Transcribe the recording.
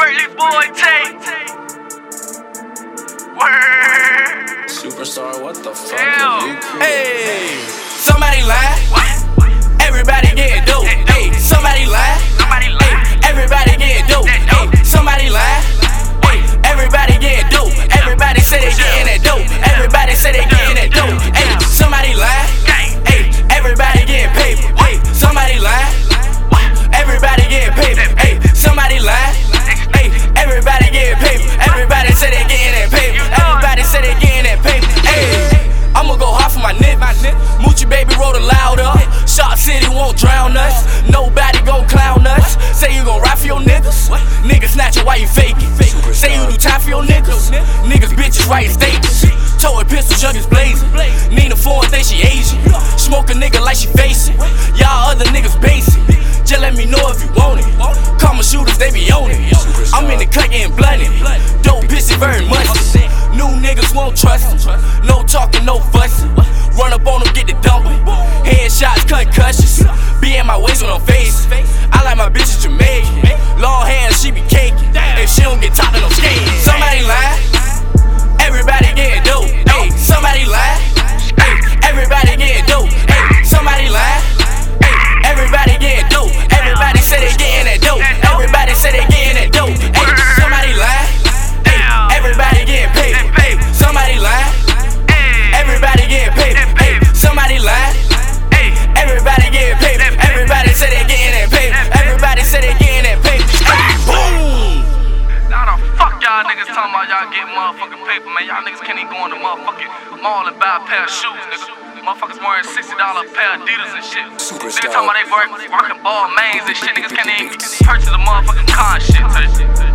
boy Tate. Word. Superstar, what the fuck Ew. are you creating? Hey, somebody lie. What? Everybody getting dope. Hey, somebody lie. Somebody lie. Everybody getting dope. Hey, somebody lie. Hey, everybody getting dope. Everybody say they getting that dope. Everybody say they Niggas snatch it you faking. Say you do time for your niggas. Niggas bitches writing statements. Towing pistols, youngest blazing. Nina foreign think she Asian. Smoke a nigga like she facing. Y'all other niggas basic. Just let me know if you want it. Call my shooters, they be on it. I'm in the cut getting blunted. Dope bitches very much. New niggas won't trust 'em. No talking, no fussing. Run up on them, get the dumping. Headshots, concussions. Be in my waist when I'm facing. I like my bitches Jamaican. Talking about y'all getting motherfucking paper, man. Y'all niggas can't even go in the motherfucking mall and buy a pair of shoes, nigga. Motherfuckers wearing $60 pair of Adidas and shit. Niggas talking about they work, rocking Balmains and shit. Niggas can't even purchase a motherfucking car and shit.